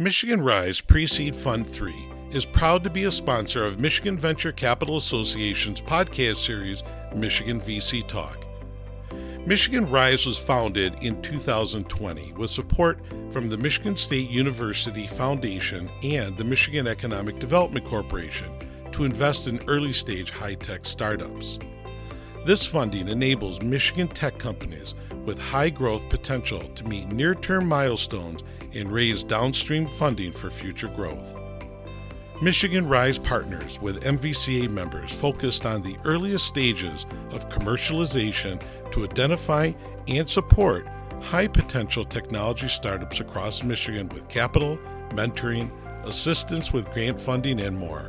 Michigan Rise Pre Seed Fund 3 is proud to be a sponsor of Michigan Venture Capital Association's podcast series, Michigan VC Talk. Michigan Rise was founded in 2020 with support from the Michigan State University Foundation and the Michigan Economic Development Corporation to invest in early stage high tech startups. This funding enables Michigan tech companies with high growth potential to meet near term milestones and raise downstream funding for future growth. Michigan Rise partners with MVCA members focused on the earliest stages of commercialization to identify and support high potential technology startups across Michigan with capital, mentoring, assistance with grant funding, and more.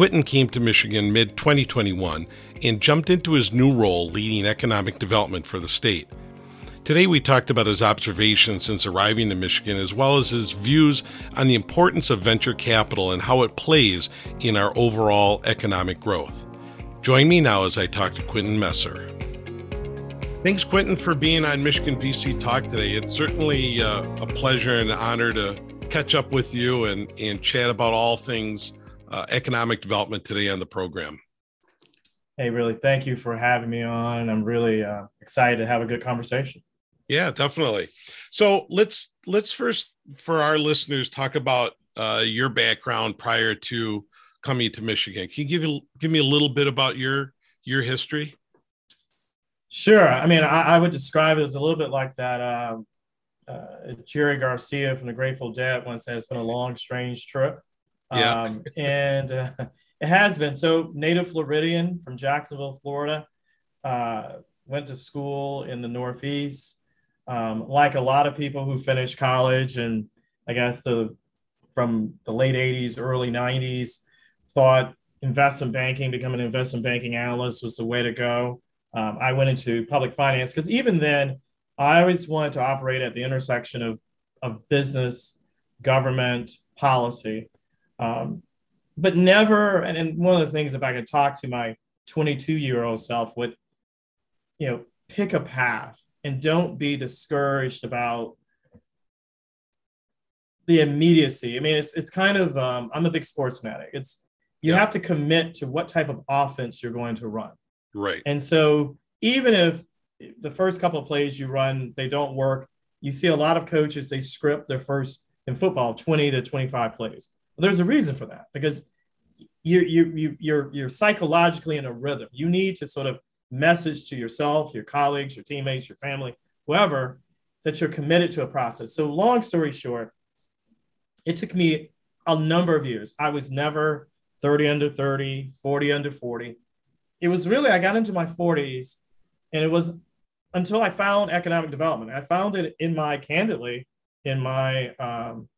Quentin came to Michigan mid 2021 and jumped into his new role leading economic development for the state. Today, we talked about his observations since arriving in Michigan, as well as his views on the importance of venture capital and how it plays in our overall economic growth. Join me now as I talk to Quentin Messer. Thanks, Quentin, for being on Michigan VC Talk today. It's certainly uh, a pleasure and an honor to catch up with you and, and chat about all things uh, economic development today on the program. Hey, really, thank you for having me on. I'm really uh, excited to have a good conversation. Yeah, definitely. So let's let's first, for our listeners, talk about uh, your background prior to coming to Michigan. Can you give give me a little bit about your your history? Sure. I mean, I, I would describe it as a little bit like that. Um, uh, Jerry Garcia from the Grateful Dead once said it's been a long, strange trip. Yeah. Um, and uh, it has been. So, native Floridian from Jacksonville, Florida. Uh, went to school in the Northeast um, like a lot of people who finished college and I guess the from the late 80s, early 90s, thought investment banking, becoming an investment banking analyst was the way to go. Um, I went into public finance because even then, I always wanted to operate at the intersection of, of business, government, policy. Um, but never, and, and one of the things, if I could talk to my 22 year old self, would, you know, pick a path and don't be discouraged about the immediacy. I mean, it's it's kind of um, I'm a big sports fanatic. It's you have to commit to what type of offense you're going to run. Right. And so even if the first couple of plays you run they don't work, you see a lot of coaches they script their first in football 20 to 25 plays. Well, there's a reason for that because you you you you're you're psychologically in a rhythm. You need to sort of message to yourself, your colleagues, your teammates, your family, whoever, that you're committed to a process. So, long story short, it took me a number of years. I was never 30 under 30, 40 under 40. It was really, I got into my 40s, and it was until I found economic development. I found it in my, candidly, in my um,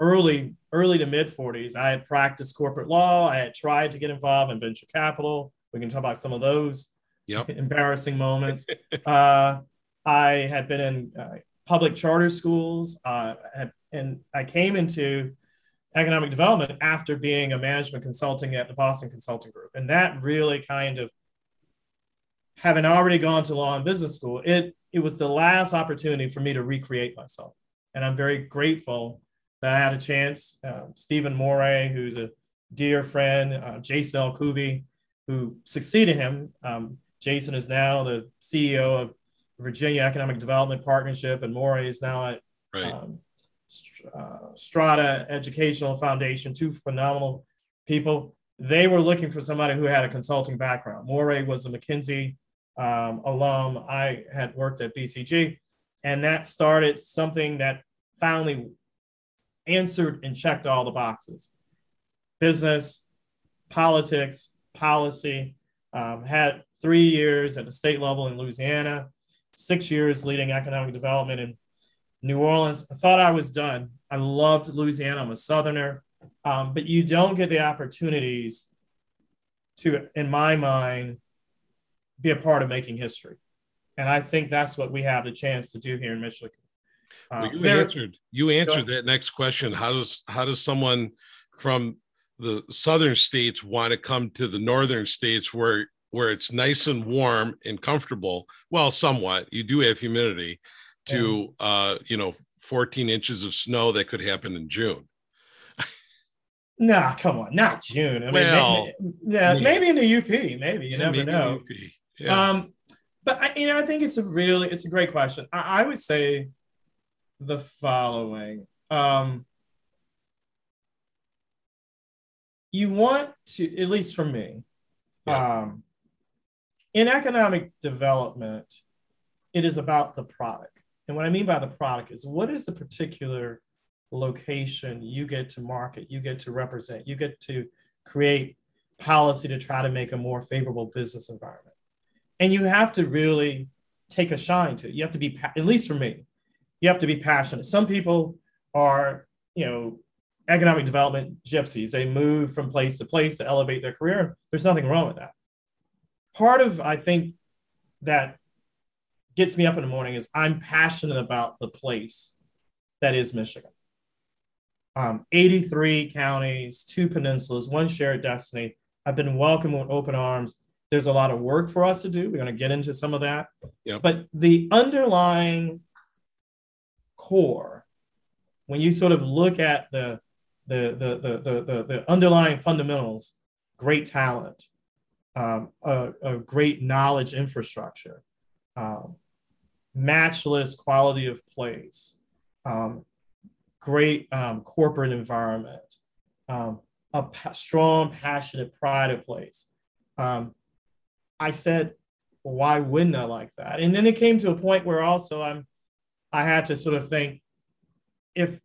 early, early to mid 40s. I had practiced corporate law. I had tried to get involved in venture capital. We can talk about some of those yep. embarrassing moments. uh, I had been in uh, public charter schools, uh, and I came into economic development after being a management consulting at the Boston Consulting Group, and that really kind of having already gone to law and business school, it it was the last opportunity for me to recreate myself, and I'm very grateful that I had a chance. Uh, Stephen Moret, who's a dear friend, uh, Jason El Koubi, who succeeded him. Um, Jason is now the CEO of Virginia Economic Development Partnership, and Moret is now at right. um, uh, Strada Educational Foundation. Two phenomenal people. They were looking for somebody who had a consulting background. Moret was a McKinsey um, alum. I had worked at BCG, and that started something that finally answered and checked all the boxes business, politics, policy. Um, had three years at the state level in Louisiana, six years leading economic development in New Orleans. I thought I was done. I loved Louisiana. I'm a Southerner. um, but you don't get the opportunities to, in my mind, be a part of making history. And I think that's what we have the chance to do here in Michigan. Well, you there, answered you answered that next question. How does how does someone from the southern states want to come to the northern states where where it's nice and warm and comfortable? Well, somewhat. You do have humidity to yeah. uh, you know 14 inches of snow that could happen in June. nah, come on, not June. I well, mean, maybe, yeah, yeah, maybe in the UP, maybe you yeah, never know. Yeah. Um, but I, you know, I think it's a really, it's a great question. I, I would say the following: um, you want to, at least for me, yeah. um, in economic development, it is about the product. And what I mean by the product is what is the particular location you get to market, you get to represent, you get to create policy to try to make a more favorable business environment. And you have to really take a shine to it. You have to be, at least for me, you have to be passionate. Some people are, you know, economic development gypsies. They move from place to place to elevate their career. There's nothing wrong with that. Part of, I think, that gets me up in the morning is I'm passionate about the place that is Michigan. Um, 83 counties, two peninsulas, one shared destiny. I've been welcomed with open arms. There's a lot of work for us to do. We're going to get into some of that. Yep. But the underlying core, when you sort of look at the the the the the, the, the underlying fundamentals, great talent, um, a, a, great knowledge infrastructure, um, matchless quality of place, um, great um, corporate environment, um, a pa- strong, passionate pride of place. Um, I said, why wouldn't I like that? And then it came to a point where also I'm, I had to sort of think, if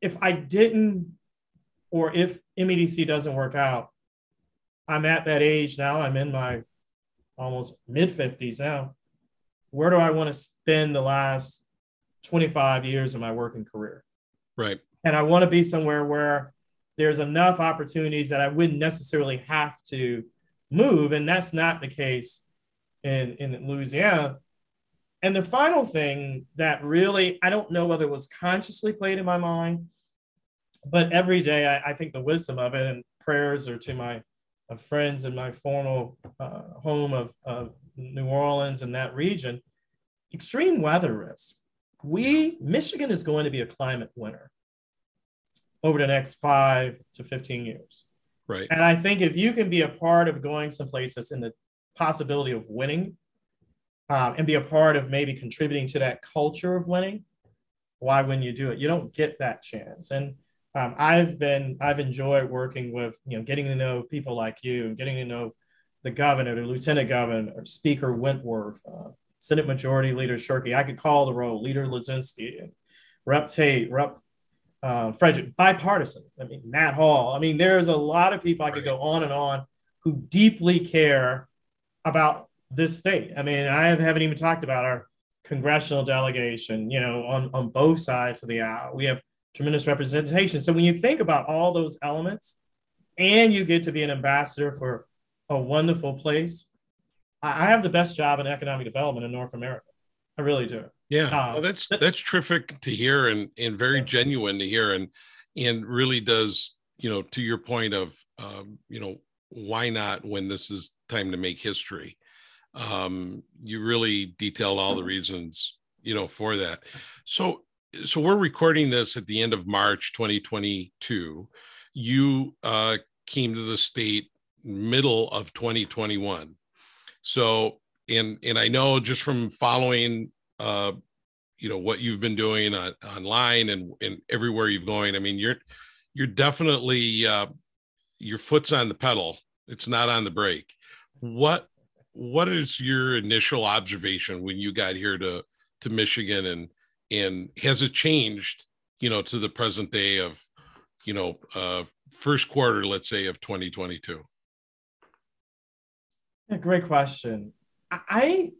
if I didn't, or if MEDC doesn't work out, I'm at that age now. I'm in my almost mid 50s now where do I want to spend the last 25 years of my working career? Right. And I want to be somewhere where there's enough opportunities that I wouldn't necessarily have to move. And that's not the case in, in Louisiana. And the final thing that really, I don't know whether it was consciously played in my mind, but every day I, I think the wisdom of it and prayers are to my friends in my formal uh, home of, of New Orleans and that region, extreme weather risk. We, Michigan is going to be a climate winner over the next five to 15 years. Right. And I think if you can be a part of going someplace that's in the possibility of winning um, and be a part of maybe contributing to that culture of winning, why wouldn't you do it? You don't get that chance. And um, I've been, I've enjoyed working with, you know, getting to know people like you and getting to know the governor, the lieutenant governor, or Speaker Wentworth, uh, Senate Majority Leader Shirkey. I could call the roll, Leader Lasinski, and Rep Tate, Rep uh, Frederick, bipartisan. I mean, Matt Hall. I mean, there's a lot of people I could go on and on who deeply care about this state. I mean, I haven't even talked about our congressional delegation, you know, on, on both sides of the aisle. We have tremendous representation. So when you think about all those elements and you get to be an ambassador for a wonderful place. I have the best job in economic development in North America. I really do. Yeah, uh, well, that's that's terrific to hear and and very yeah. genuine to hear and and really does you know to your point of um, you know why not when this is time to make history. Um, you really detailed all the reasons you know for that. So so we're recording this at the end of March 2022. You uh, came to the state middle of 2021. So, and and I know just from following, uh, you know, what you've been doing on, online and and everywhere you've going. I mean, you're you're definitely uh, your foot's on the pedal. It's not on the brake. What what is your initial observation when you got here to to Michigan and and has it changed, you know, to the present day of, you know, uh, first quarter, let's say, of 2022? Yeah, great question. I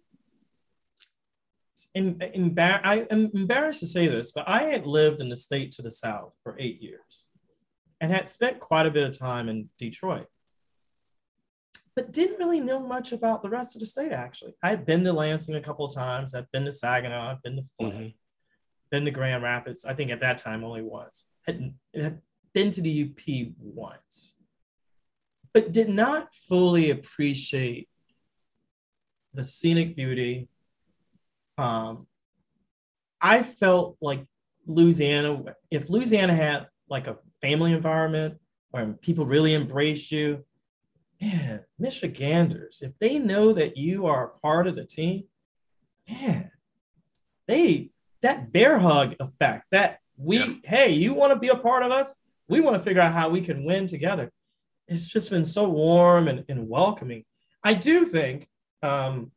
in, I am embarrassed to say this, but I had lived in the state to the south for eight years. and had spent quite a bit of time in Detroit, but didn't really know much about the rest of the state. Actually, I had been to Lansing a couple of times. I've been to Saginaw. I've been to Flint. Mm-hmm. Been to Grand Rapids. I think at that time only once. Had, had been to the UP once, but did not fully appreciate the scenic beauty. Um, I felt like Louisiana, if Louisiana had like a family environment where people really embrace you, man, Michiganders, if they know that you are a part of the team, man, they that bear hug effect, that we, yeah. hey, you want to be a part of us? We want to figure out how we can win together. It's just been so warm and, and welcoming. I do think, um,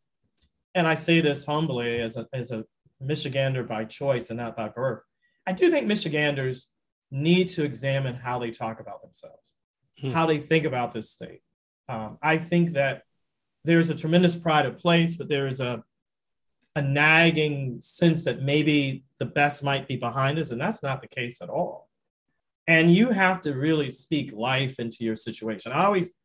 and I say this humbly as a, as a Michigander by choice and not by birth, I do think Michiganders need to examine how they talk about themselves, hmm. how they think about this state. Um, I think that there's a tremendous pride of place, but there is a a nagging sense that maybe the best might be behind us, and that's not the case at all. And you have to really speak life into your situation. I always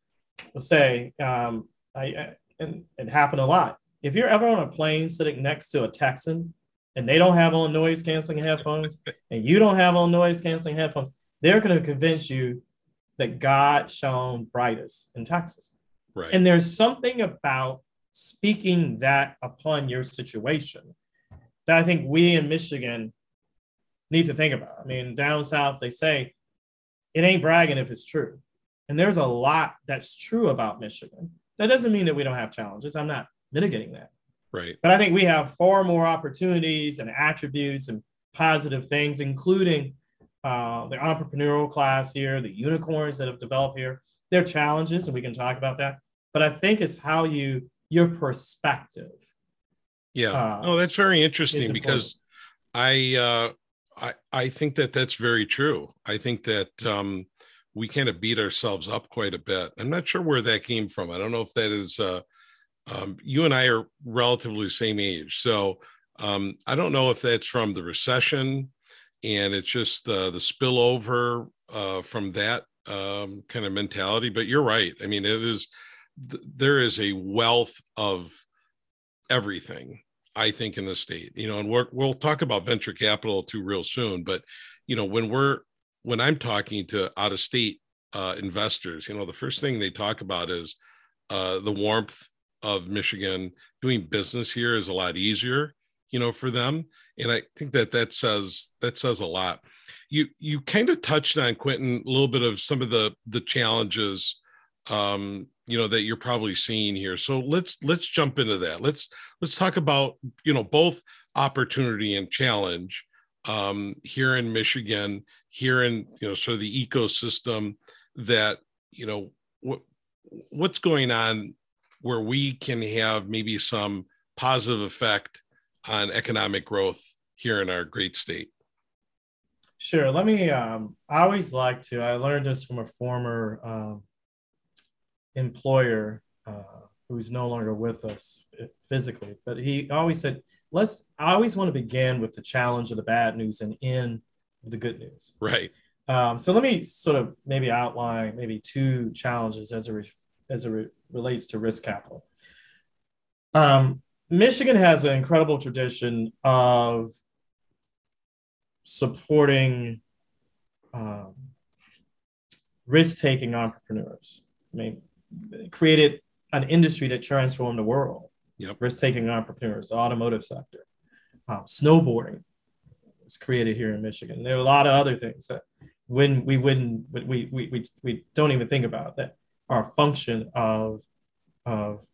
say, um, I, I and it happened a lot. If you're ever on a plane sitting next to a Texan and they don't have on noise canceling headphones and you don't have on noise canceling headphones, they're going to convince you that God shone brightest in Texas. Right. And there's something about speaking that upon your situation that I think we in Michigan need to think about. I mean, down south, they say it ain't bragging if it's true. And there's a lot that's true about Michigan. That doesn't mean that we don't have challenges. I'm not mitigating that. Right. But I think we have far more opportunities and attributes and positive things, including uh, the entrepreneurial class here, the unicorns that have developed here. There are challenges, and we can talk about that. But I think it's how you your perspective. Yeah. Uh, oh, that's very interesting because I uh, I I think that that's very true. I think that um, we kind of beat ourselves up quite a bit. I'm not sure where that came from. I don't know if that is uh, um, you and I are relatively the same age. So um, I don't know if that's from the recession and it's just uh, the spillover uh, from that um, kind of mentality. But you're right. I mean, it is, th- there is a wealth of everything, I think, in the state, you know, and we we'll talk about venture capital too real soon. But, you know, when we're, when I'm talking to out of state uh, investors, you know, the first thing they talk about is uh, the warmth of Michigan, doing business here is a lot easier, you know, for them. And I think that that says that says a lot. You you kind of touched on Quentin a little bit of some of the the challenges, um, you know, that you're probably seeing here. So let's let's jump into that. Let's let's talk about you know both opportunity and challenge um, here in Michigan, here in you know sort of the ecosystem that you know what what's going on where we can have maybe some positive effect on economic growth here in our great state? Sure. Let me, um, I always like to, I learned this from a former um, employer uh, who's no longer with us physically, but he always said, let's, I always want to begin with the challenge of the bad news and end with the good news. Right. Um, so let me sort of maybe outline maybe two challenges as a, re- as it re- relates to risk capital. Um, Michigan has an incredible tradition of supporting um, risk taking entrepreneurs. I mean, created an industry that transformed the world. Yep. Risk taking entrepreneurs, the automotive sector, um, snowboarding was created here in Michigan. There are a lot of other things that when we wouldn't, we, we, we, we don't even think about that are a function of of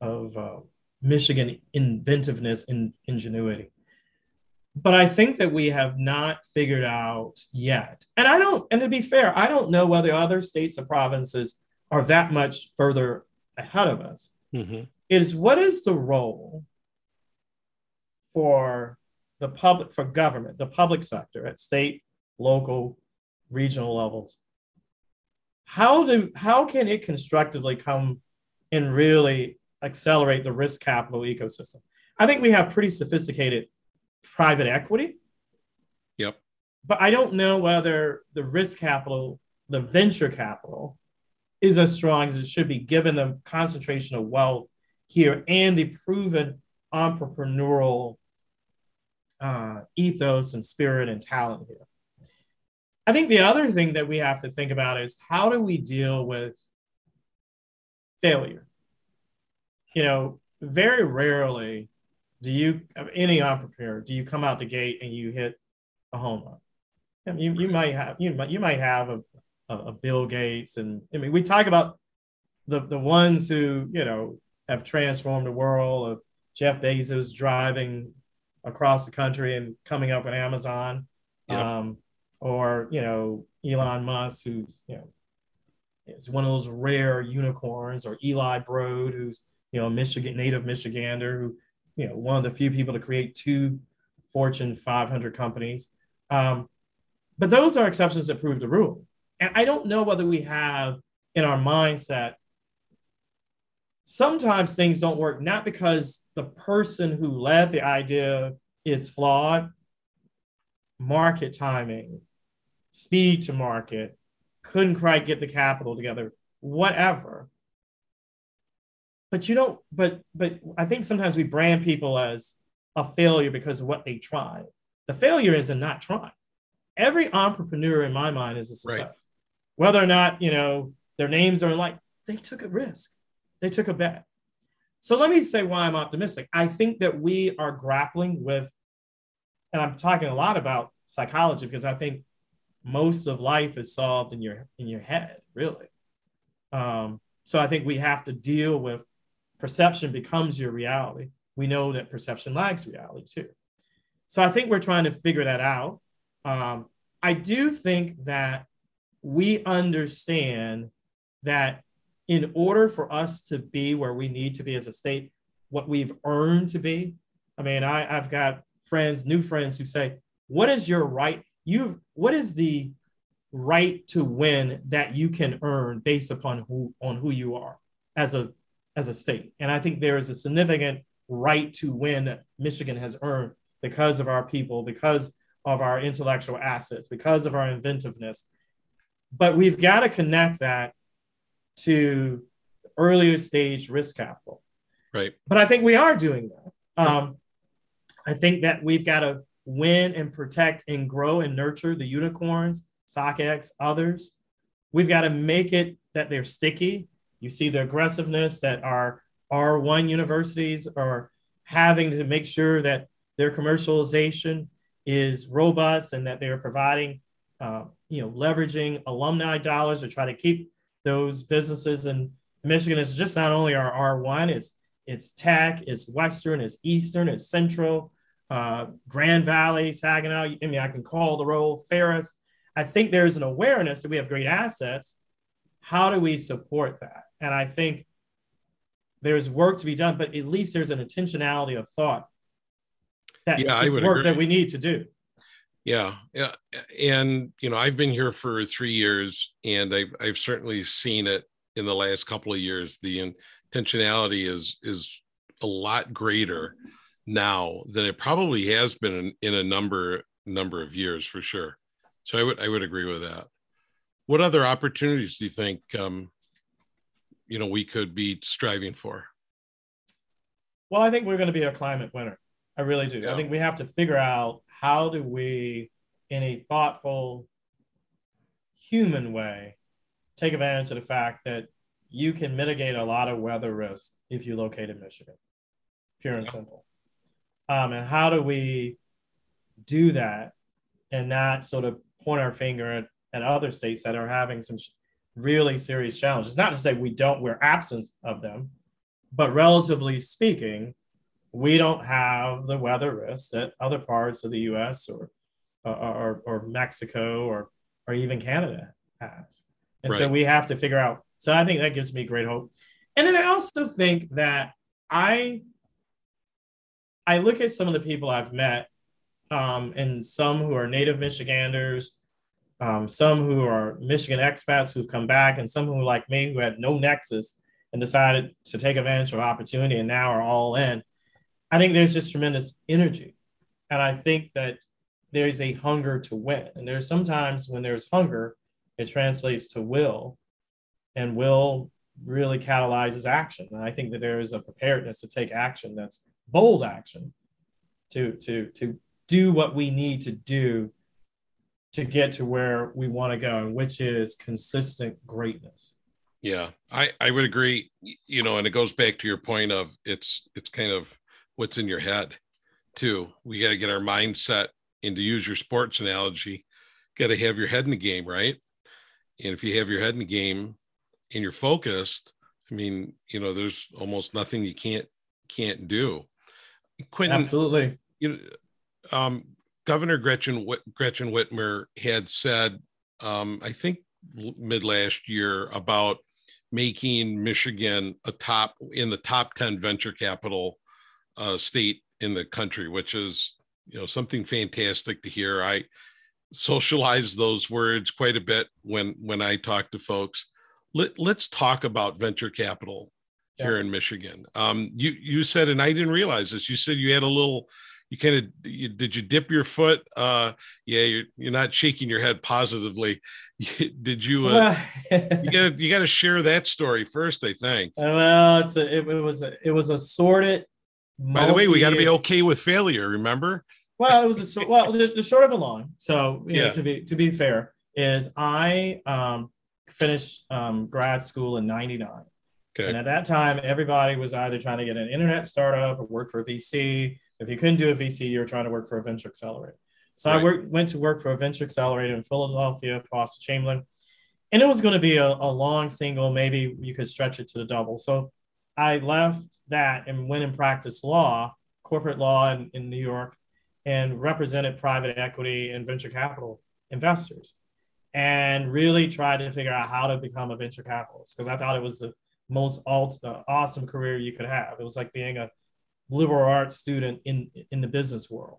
of uh, Michigan inventiveness and ingenuity. But I think that we have not figured out yet. And I don't, and to be fair, I don't know whether other states or provinces are that much further ahead of us. Mm-hmm. Is what is the role for the public, for government, the public sector at state, local, regional levels? How do how can it constructively come and really accelerate the risk capital ecosystem. I think we have pretty sophisticated private equity. Yep. but I don't know whether the risk capital, the venture capital, is as strong as it should be given the concentration of wealth here and the proven entrepreneurial uh, ethos and spirit and talent here. I think the other thing that we have to think about is how do we deal with failure? You know, very rarely do you, any entrepreneur, do you come out the gate and you hit a home run? I mean, you, you might have you might you might have a, a, a Bill Gates and I mean we talk about the the ones who you know have transformed the world of Jeff Bezos driving across the country and coming up with Amazon, yep. um, or you know Elon Musk, who's you know is one of those rare unicorns, or Eli Broad, who's you know Michigan native Michigander, who you know one of the few people to create two Fortune 500 companies. Um, but those are exceptions that prove the rule, and I don't know whether we have in our mindset sometimes things don't work not because the person who led the idea is flawed. Market timing speed to market couldn't quite get the capital together whatever but you don't but but i think sometimes we brand people as a failure because of what they tried the failure is in not trying every entrepreneur in my mind is a success right. whether or not you know their names are like they took a risk they took a bet. So let me say why I'm optimistic. I think that we are grappling with, and I'm talking a lot about psychology because I think most of life is solved in your in your head, really. Um, so I think we have to deal with perception becomes your reality. We know that perception lags reality too. So I think we're trying to figure that out. Um, I do think that we understand that in order for us to be where we need to be as a state, what we've earned to be. I mean, I, I've got friends, new friends who say, what is your right? You've what is the right to win that you can earn based upon who on who you are as a as a state? And I think there is a significant right to win that Michigan has earned because of our people, because of our intellectual assets, because of our inventiveness. But we've got to connect that to earlier stage risk capital. Right. But I think we are doing that. Um, I think that we've got to win and protect and grow and nurture the unicorns, StockX, others. We've got to make it that they're sticky. You see the aggressiveness that our R1 universities are having to make sure that their commercialization is robust and that they're providing, uh, you know, leveraging alumni dollars to try to keep those businesses in Michigan is just not only our R1, it's it's tech, it's Western, it's Eastern, it's Central, uh, Grand Valley, Saginaw. I mean, I can call the roll, Ferris. I think there's an awareness that we have great assets. How do we support that? And I think there's work to be done, but at least there's an intentionality of thought that yeah, it's work agree. that we need to do. Yeah, yeah, and you know, I've been here for three years, and I've I've certainly seen it in the last couple of years. The intentionality is is a lot greater now than it probably has been in, in a number number of years for sure. So I would I would agree with that. What other opportunities do you think um, you know we could be striving for? Well, I think we're going to be a climate winner. I really do. Yeah. I think we have to figure out how do we, in a thoughtful, human way, take advantage of the fact that you can mitigate a lot of weather risk if you locate in Michigan, pure and simple. Um, and how do we do that and not sort of point our finger at, at other states that are having some really serious challenges? Not to say we don't, we're absent of them, but relatively speaking, we don't have the weather risk that other parts of the U.S. or uh, or, or Mexico or or even Canada has, and right. so we have to figure out. So I think that gives me great hope, and then I also think that I I look at some of the people I've met, um, and some who are native Michiganders, um, some who are Michigan expats who've come back, and some who, like me, who had no nexus and decided to take advantage of opportunity and now are all in. I think there's just tremendous energy. And I think that there's a hunger to win. And there's sometimes when there's hunger, it translates to will, and will really catalyzes action. And I think that there is a preparedness to take action that's bold action to to to do what we need to do to get to where we want to go, and which is consistent greatness. Yeah, I I would agree. You know, and it goes back to your point of it's it's kind of what's in your head too. We got to get our mindset and to use your sports analogy, got to have your head in the game, right? And if you have your head in the game and you're focused, I mean, you know, there's almost nothing you can't can't do. Quentin, absolutely. You know, um, Governor Gretchen Gretchen Whitmer had said, um, I think mid last year about making Michigan a top in the top 10 venture capital uh, state in the country, which is you know something fantastic to hear. I socialize those words quite a bit when when I talk to folks. Let, let's talk about venture capital yeah. here in Michigan. Um, you you said, and I didn't realize this. You said you had a little. You kind of you, did you dip your foot? Uh, yeah, you're you're not shaking your head positively. did you? Uh, you got you got to share that story first. I think. Well, it's a, it, it was a, it was a sorted. By the way, we got to be okay with failure. Remember? Well, it was a well. The, the short of a long. So yeah. Know, to be to be fair, is I um, finished um, grad school in '99. Okay. And at that time, everybody was either trying to get an internet startup or work for a VC. If you couldn't do a VC, you were trying to work for a venture accelerator. So right. I worked, went to work for a venture accelerator in Philadelphia, Foster Chamberlain. And it was going to be a, a long single. Maybe you could stretch it to the double. So I left that and went and practiced law, corporate law in, in New York, and represented private equity and venture capital investors and really tried to figure out how to become a venture capitalist because I thought it was the most alt, uh, awesome career you could have. It was like being a liberal arts student in, in the business world.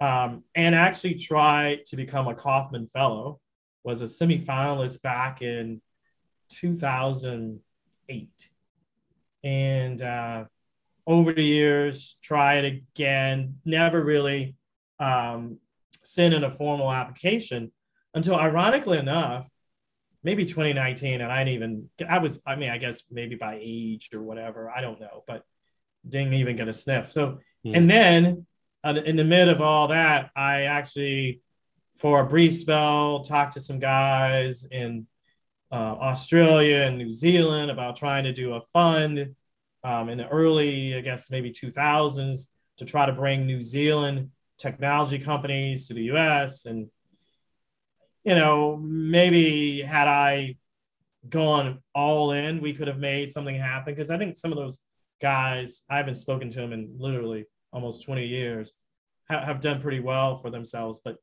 Um, and actually tried to become a Kauffman Fellow, was a semifinalist back in 2008. And uh, over the years, tried again, never really um, sent in a formal application until, ironically enough, maybe 2019. And I didn't even, I was, I mean, I guess maybe by age or whatever, I don't know, but didn't even get a sniff. So, mm. and then uh, in the mid of all that, I actually, for a brief spell, talked to some guys in uh, Australia and New Zealand about trying to do a fund um, in the early, I guess, maybe 2000s to try to bring New Zealand technology companies to the US. And, you know, maybe had I gone all in, we could have made something happen. Because I think some of those guys, I haven't spoken to them in literally almost 20 years, ha- have done pretty well for themselves. But,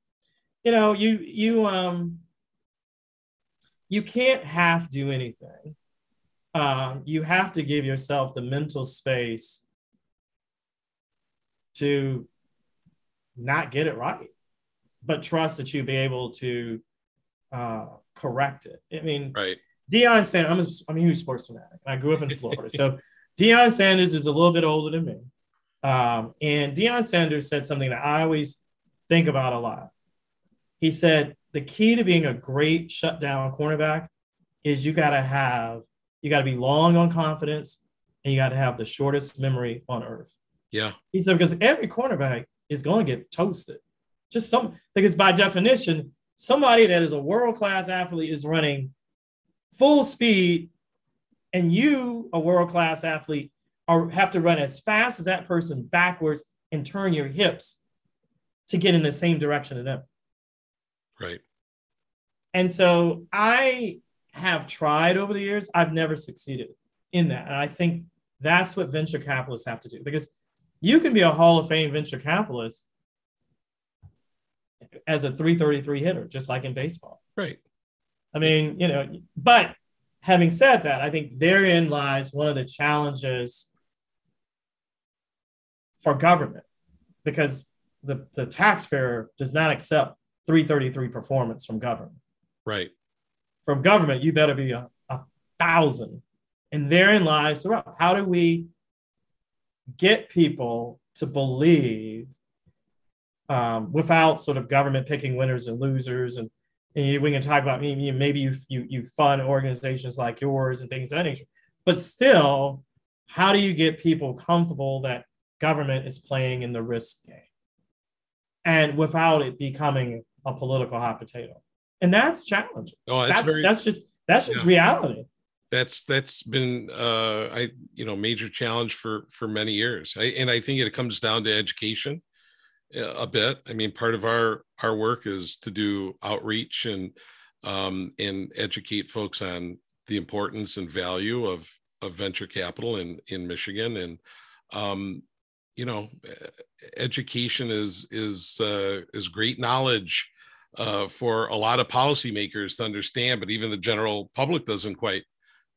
you know, you, you, um, you can't half do anything um, you have to give yourself the mental space to not get it right, but trust that you'll be able to uh, correct it. I mean, right. Deion Sanders, I'm a, I'm a huge sports fanatic. and I grew up in Florida. so Deion Sanders is a little bit older than me. Um, and Deion Sanders said something that I always think about a lot. He said, the key to being a great shutdown cornerback is you got to have you got to be long on confidence, and you got to have the shortest memory on earth. Yeah. He said, because every cornerback is going to get toasted. Just some, because by definition, somebody that is a world class athlete is running full speed, and you, a world class athlete, are, have to run as fast as that person backwards and turn your hips to get in the same direction of them. Right. And so I have tried over the years, I've never succeeded in that. And I think that's what venture capitalists have to do because you can be a Hall of Fame venture capitalist as a 333 hitter, just like in baseball. Right. I mean, you know, but having said that, I think therein lies one of the challenges for government because the, the taxpayer does not accept 333 performance from government. Right from government, you better be a, a thousand. And therein lies the rub. How do we get people to believe um, without sort of government picking winners and losers. And, and we can talk about maybe, maybe you, you, you fund organizations like yours and things of that nature. But still, how do you get people comfortable that government is playing in the risk game? And without it becoming a political hot potato. And that's challenging. Oh, that's, that's, very, that's just that's just yeah. reality that's that's been uh i you know major challenge for for many years I, and i think it comes down to education a bit. I mean part of our our work is to do outreach and um and educate folks on the importance and value of of venture capital in in michigan. And um you know education is is uh is great knowledge uh, for a lot of policymakers to understand, but even the general public doesn't quite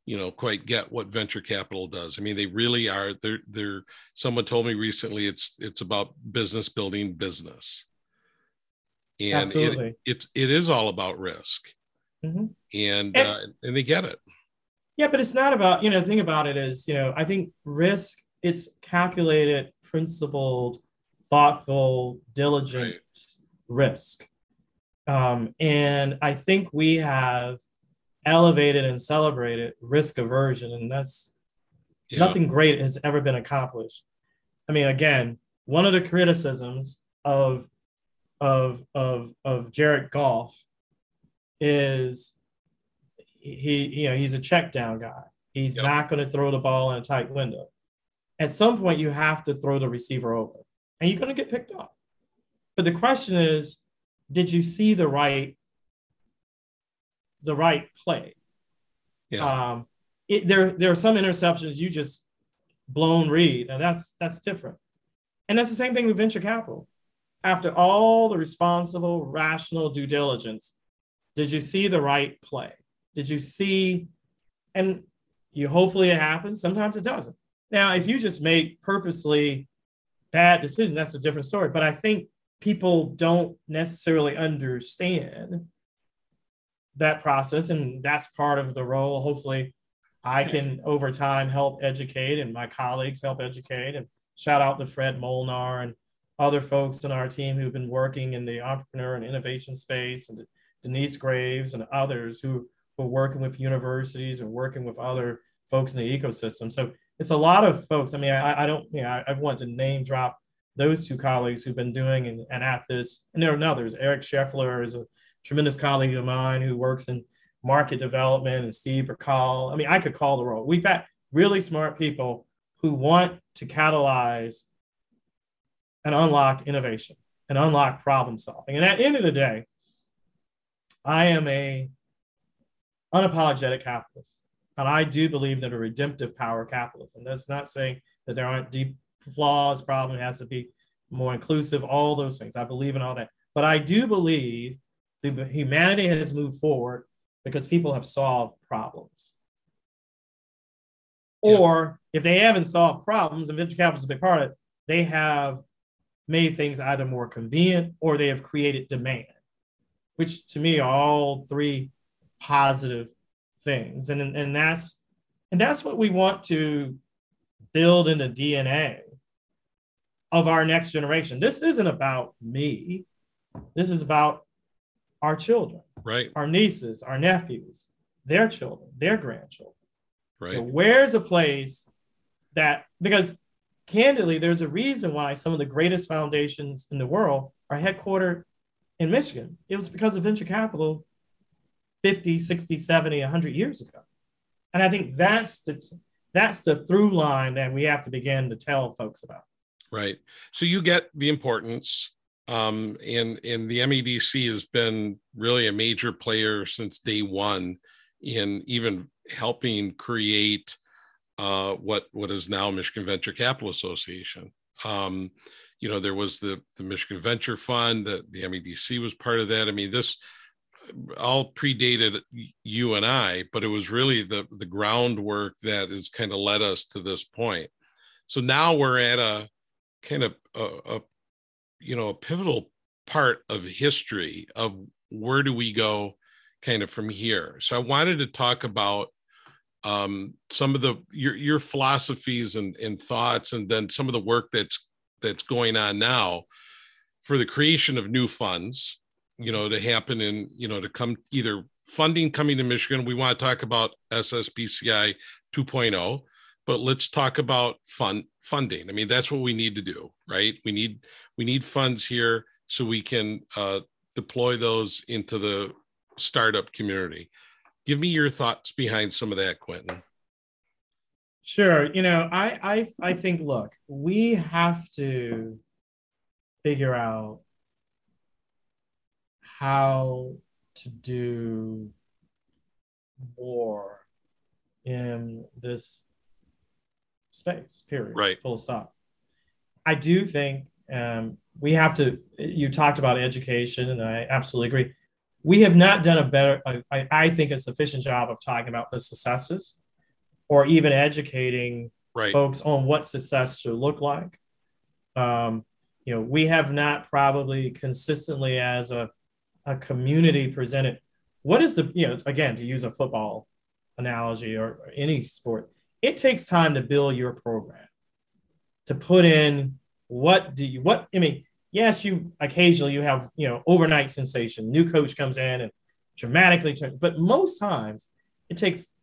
you know quite get what venture capital does i mean they really are they're they're someone told me recently it's it's about business building business and Absolutely. It, it's it is all about risk mm-hmm. and and, uh, and they get it yeah but it's not about you know the thing about it is you know i think risk it's calculated principled thoughtful diligent right. risk um, and i think we have elevated and celebrated risk aversion. And that's yeah. nothing great has ever been accomplished. I mean, again, one of the criticisms of of of of Jared Goff is he you know he's a check down guy. He's yep. not going to throw the ball in a tight window. At some point, you have to throw the receiver over, and you're going to get picked up. But the question is, did you see the right the right play. Yeah. Um, it, there, there are some interceptions you just blown read, and that's that's different. And that's the same thing with venture capital. After all the responsible, rational due diligence, did you see the right play? Did you see? And you hopefully it happens. Sometimes it doesn't. Now, if you just make purposely bad decision, that's a different story. But I think people don't necessarily understand that process and that's part of the role. Hopefully i can over time help educate and my colleagues help educate. And shout out to fred molnar and other folks in our team who've been working in the entrepreneur and innovation space and denise graves and others who, who are working with universities and working with other folks in the ecosystem. So it's a lot of folks. I mean i, I don't you know I, I want to name drop those two colleagues who've been doing and, and at this and there are others eric scheffler is a tremendous colleague of mine who works in market development and Steve Burkall. I mean, I could call the roll. We've got really smart people who want to catalyze and unlock innovation and unlock problem solving. And at the end of the day, I am a unapologetic capitalist. And I do believe that a redemptive power capitalism. That's not saying that there aren't deep flaws, problem has to be more inclusive, all those things. I believe in all that. But I do believe humanity has moved forward because people have solved problems. Yeah. Or if they haven't solved problems, and venture capital is a big part of it, they have made things either more convenient or they have created demand, which to me are all three positive things. And, and that's and that's what we want to build in the DNA of our next generation. This isn't about me. This is about our children, right? Our nieces, our nephews, their children, their grandchildren. Right. So where's a place that because candidly, there's a reason why some of the greatest foundations in the world are headquartered in Michigan. It was because of venture capital 50, 60, 70, 100 years ago. And I think that's the that's the through line that we have to begin to tell folks about. Right. So you get the importance um, and and the MEDC has been really a major player since day one in even helping create uh, what what is now Michigan Venture Capital Association. Um, you know, there was the the Michigan Venture Fund. That the MEDC was part of that. I mean, this all predated you and I, but it was really the the groundwork that has kind of led us to this point. So now we're at a kind of a, a you know a pivotal part of history of where do we go kind of from here so i wanted to talk about um, some of the your your philosophies and, and thoughts and then some of the work that's that's going on now for the creation of new funds, you know, to happen in, you know, to come either funding coming to Michigan. We want to talk about SSBCI 2.0, but let's talk about fund funding. I mean, that's what we need to do, right? We need we need funds here so we can uh, deploy those into the startup community. Give me your thoughts behind some of that, Quentin. Sure. You know, I I I think look, we have to figure out how to do more in this space, period. Right. Full stop. I do think um, we have to, you talked about education, and I absolutely agree. We have not done a better, I, I think, a sufficient job of talking about the successes or even educating right. folks on what success should look like. Um, you know, we have not probably consistently as a, a community presented what is the, you know, again, to use a football analogy or, or any sport, it takes time to build your program, to put in what do you, what, I mean, yes, you occasionally you have, you know, overnight sensation, new coach comes in and dramatically but most times it takes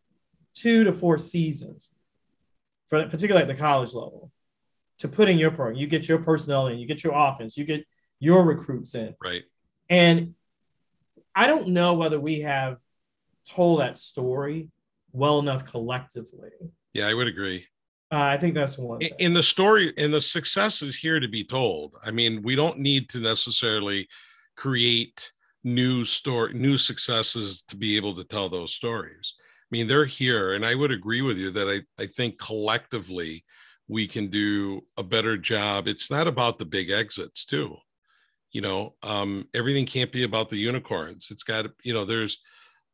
two to four seasons for particularly at the college level to put in your program. You get your personnel in, you get your offense, you get your recruits in. Right. And I don't know whether we have told that story well enough collectively. Yeah, I would agree. Uh, I think that's one. In, in the story, and the success is here to be told. I mean, we don't need to necessarily create new story, new successes to be able to tell those stories. I mean, they're here, and I would agree with you that I, I think collectively we can do a better job. It's not about the big exits, too you know um, everything can't be about the unicorns it's got you know there's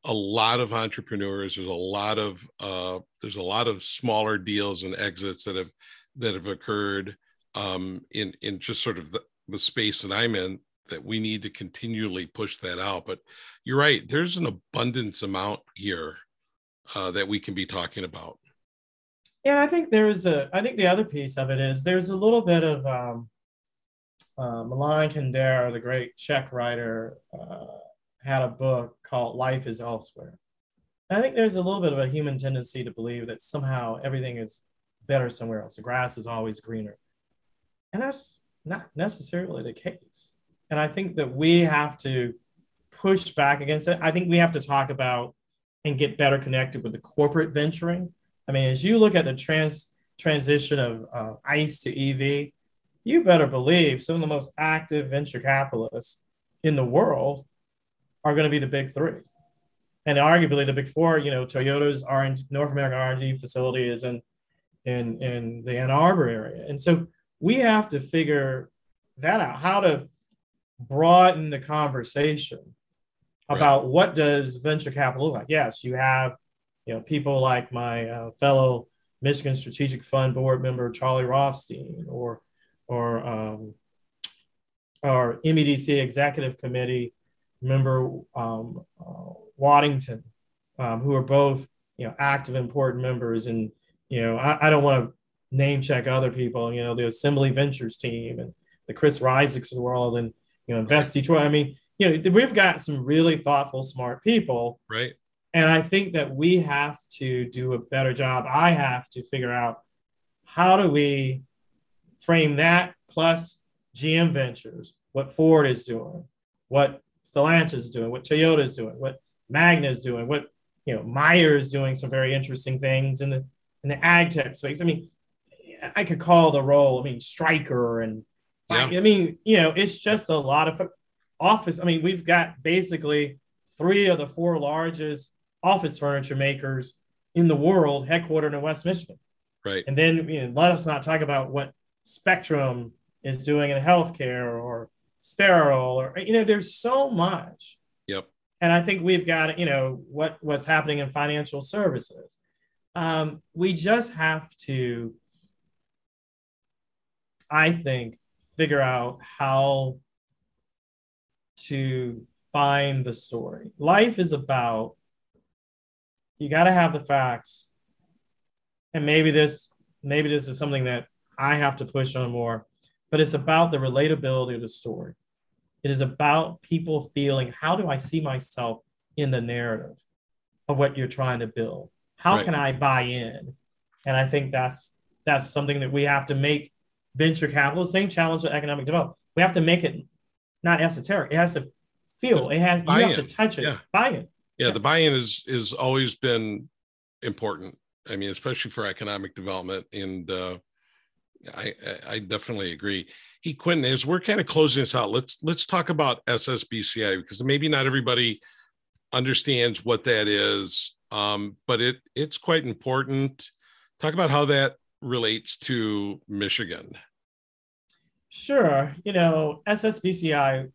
a lot of entrepreneurs there's a lot of uh, there's a lot of smaller deals and exits that have that have occurred um, in in just sort of the, the space that i'm in that we need to continually push that out. But you're right there's an abundance amount here uh, that we can be talking about. And i think there's a i think the other piece of it is there's a little bit of um, uh, Milan Kundera, the great Czech writer, uh, had a book called Life is Elsewhere. And I think there's a little bit of a human tendency to believe that somehow everything is better somewhere else. The grass is always greener. And that's not necessarily the case. And I think that we have to push back against it. I think we have to talk about and get better connected with the corporate venturing. I mean, as you look at the trans transition of uh, ICE to EV, you better believe some of the most active venture capitalists in the world are going to be the big three. And arguably the big four, you know, Toyota's R North American R&D facility is in, in, in the Ann Arbor area. And so we have to figure that out, how to broaden the conversation about right. what does venture capital look like. Yes, you have, you know, people like my uh, fellow Michigan Strategic Fund board member, Charlie Rothstein, or or um, our MEDC executive committee member um, uh, Waddington, um, who are both you know active, important members. And you know, I, I don't want to name check other people. You know, the Assembly Ventures team and the Chris Riziks of the world, and you know, Invest Detroit. I mean, you know, we've got some really thoughtful, smart people. Right. And I think that we have to do a better job. I have to figure out how do we frame that plus GM Ventures, what Ford is doing, what Stellantis is doing, what Toyota is doing, what Magna is doing, what you know Meyer is doing some very interesting things in the in the ag tech space. I mean, I could call the roll. I mean, Stryker and yeah. I mean, you know, it's just a lot of office. I mean, we've got basically three of the four largest office furniture makers in the world headquartered in West Michigan. Right. And then you know, let us not talk about what Spectrum is doing in healthcare or Sparrow or you know, there's so much. Yep. And I think we've got you know what what's happening in financial services. Um, we just have to, I think, figure out how to find the story. Life is about you got to have the facts, and maybe this maybe this is something that I have to push on more. But it's about the relatability of the story. It is about people feeling, how do I see myself in the narrative of what you're trying to build? How right. can I buy in? And I think that's that's something that we have to make venture capital, same challenge with economic development. We have to make it not esoteric. It has to feel. It has buy-in. you have to touch it. Yeah. Buy in. Yeah, yeah, the buy-in is is always been important. I mean, especially for economic development, and uh, I I definitely agree. He Quentin, as we're kind of closing this out, let's let's talk about SSBCI because maybe not everybody understands what that is, um, but it it's quite important. Talk about how that relates to Michigan. Sure. You know, SSBCI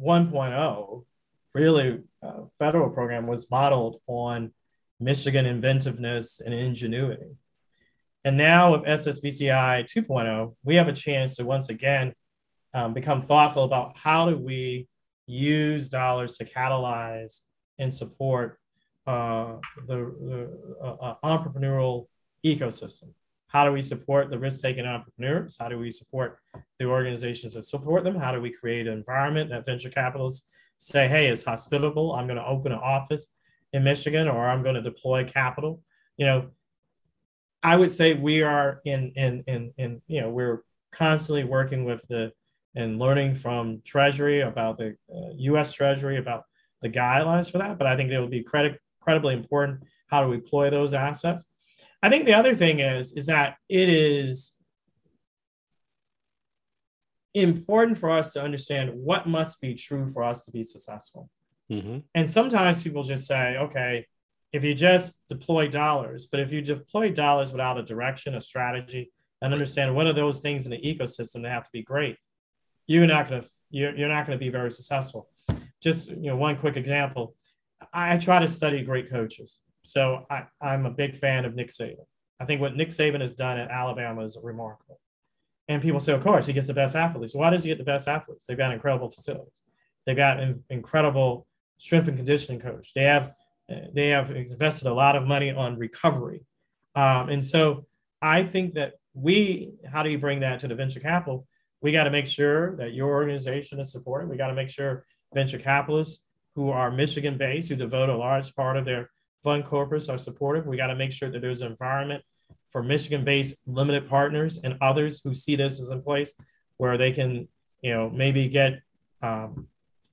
1.0, really, uh, federal program was modeled on Michigan inventiveness and ingenuity. And now with SSBCI 2.0, we have a chance to once again um, become thoughtful about how do we use dollars to catalyze and support uh, the, uh, uh entrepreneurial ecosystem. How do we support the risk-taking entrepreneurs? How do we support the organizations that support them? How do we create an environment that venture capitalists say, hey, it's hospitable. I'm going to open an office in Michigan or I'm going to deploy capital. You know, I would say we are in in in in you know we're constantly working with the and learning from Treasury about the uh, U.S. Treasury about the guidelines for that. But I think it will be credit, incredibly important how to deploy those assets. I think the other thing is is that it is important for us to understand what must be true for us to be successful. Mm-hmm. And sometimes people just say, okay, if you just deploy dollars, but if you deploy dollars without a direction, a strategy, and understand what are those things in the ecosystem that have to be great, you're not going to you're, you're not going to be very successful. Just you know, one quick example. I try to study great coaches. So I, I'm a big fan of Nick Saban. I think what Nick Saban has done at Alabama is remarkable. And people say, of course, he gets the best athletes. Why does he get the best athletes? They've got incredible facilities. They've got an incredible strength and conditioning coach. They have they have invested a lot of money on recovery. Um, and so I think that we, how do you bring that to the venture capital? We got to make sure that your organization is supported. We got to make sure venture capitalists who are Michigan based, who devote a large part of their fund corpus are supportive. We got to make sure that there's an environment for Michigan based limited partners and others who see this as in place where they can, you know, maybe get um,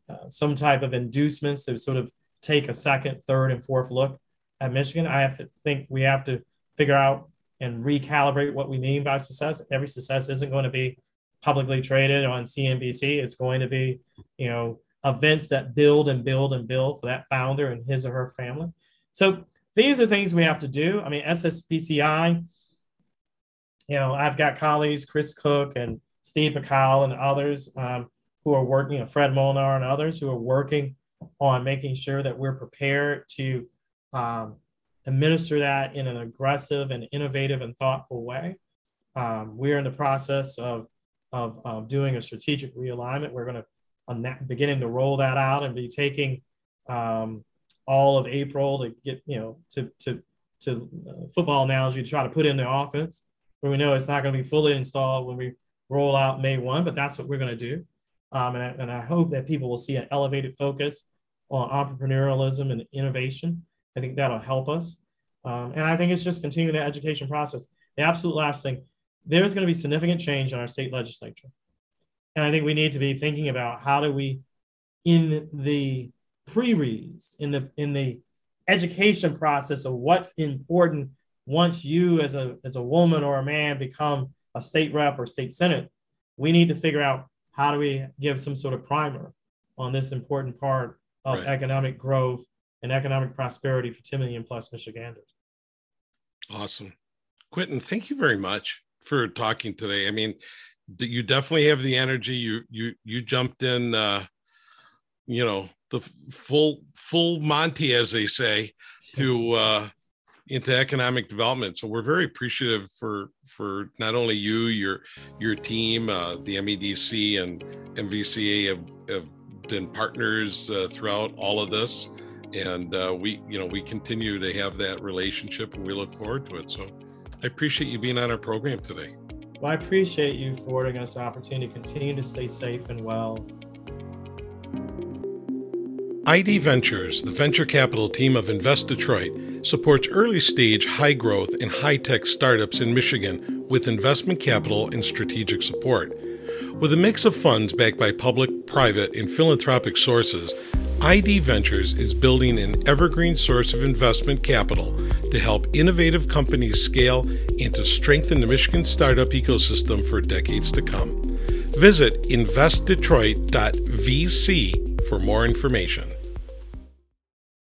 uh, some type of inducements to sort of take a second, third, and fourth look at Michigan. I have to think we have to figure out and recalibrate what we mean by success. Every success isn't going to be publicly traded on CNBC. It's going to be, you know, events that build and build and build for that founder and his or her family. So these are things we have to do. I mean, SSBCI, you know, I've got colleagues, Chris Cook and Steve McCall and others um, who are working, you know, Fred Molnar and others who are working on making sure that we're prepared to um, administer that in an aggressive and innovative and thoughtful way. Um, we're in the process of, of, of, doing a strategic realignment. We're going to beginning to roll that out and be taking um, all of April to get you know to to to uh, football analogy to try to put in the offense. But we know it's not going to be fully installed when we roll out May one, but that's what we're going to do. Um, and, I, and I hope that people will see an elevated focus on entrepreneurialism and innovation. I think that'll help us. Um, and I think it's just continuing the education process. The absolute last thing, there's going to be significant change in our state legislature. And I think we need to be thinking about how do we, in the pre-reads, in the in the education process of what's important once you as a as a woman or a man become a state rep or state senate, we need to figure out how do we give some sort of primer on this important part of right. economic growth and economic prosperity for 10 million plus Michiganders. Awesome. Quentin, thank you very much for talking today. I mean, you definitely have the energy. You you you jumped in uh you know, the full full Monty as they say to uh into economic development. So we're very appreciative for for not only you, your your team, uh, the MEDC and MVCA have, have been partners uh, throughout all of this, and uh, we you know we continue to have that relationship, and we look forward to it. So I appreciate you being on our program today. Well, I appreciate you affording us the opportunity to continue to stay safe and well. ID Ventures, the venture capital team of Invest Detroit, supports early stage, high growth, and high tech startups in Michigan with investment capital and strategic support. With a mix of funds backed by public, private, and philanthropic sources, ID Ventures is building an evergreen source of investment capital to help innovative companies scale and to strengthen the Michigan startup ecosystem for decades to come. Visit investdetroit.vc for more information.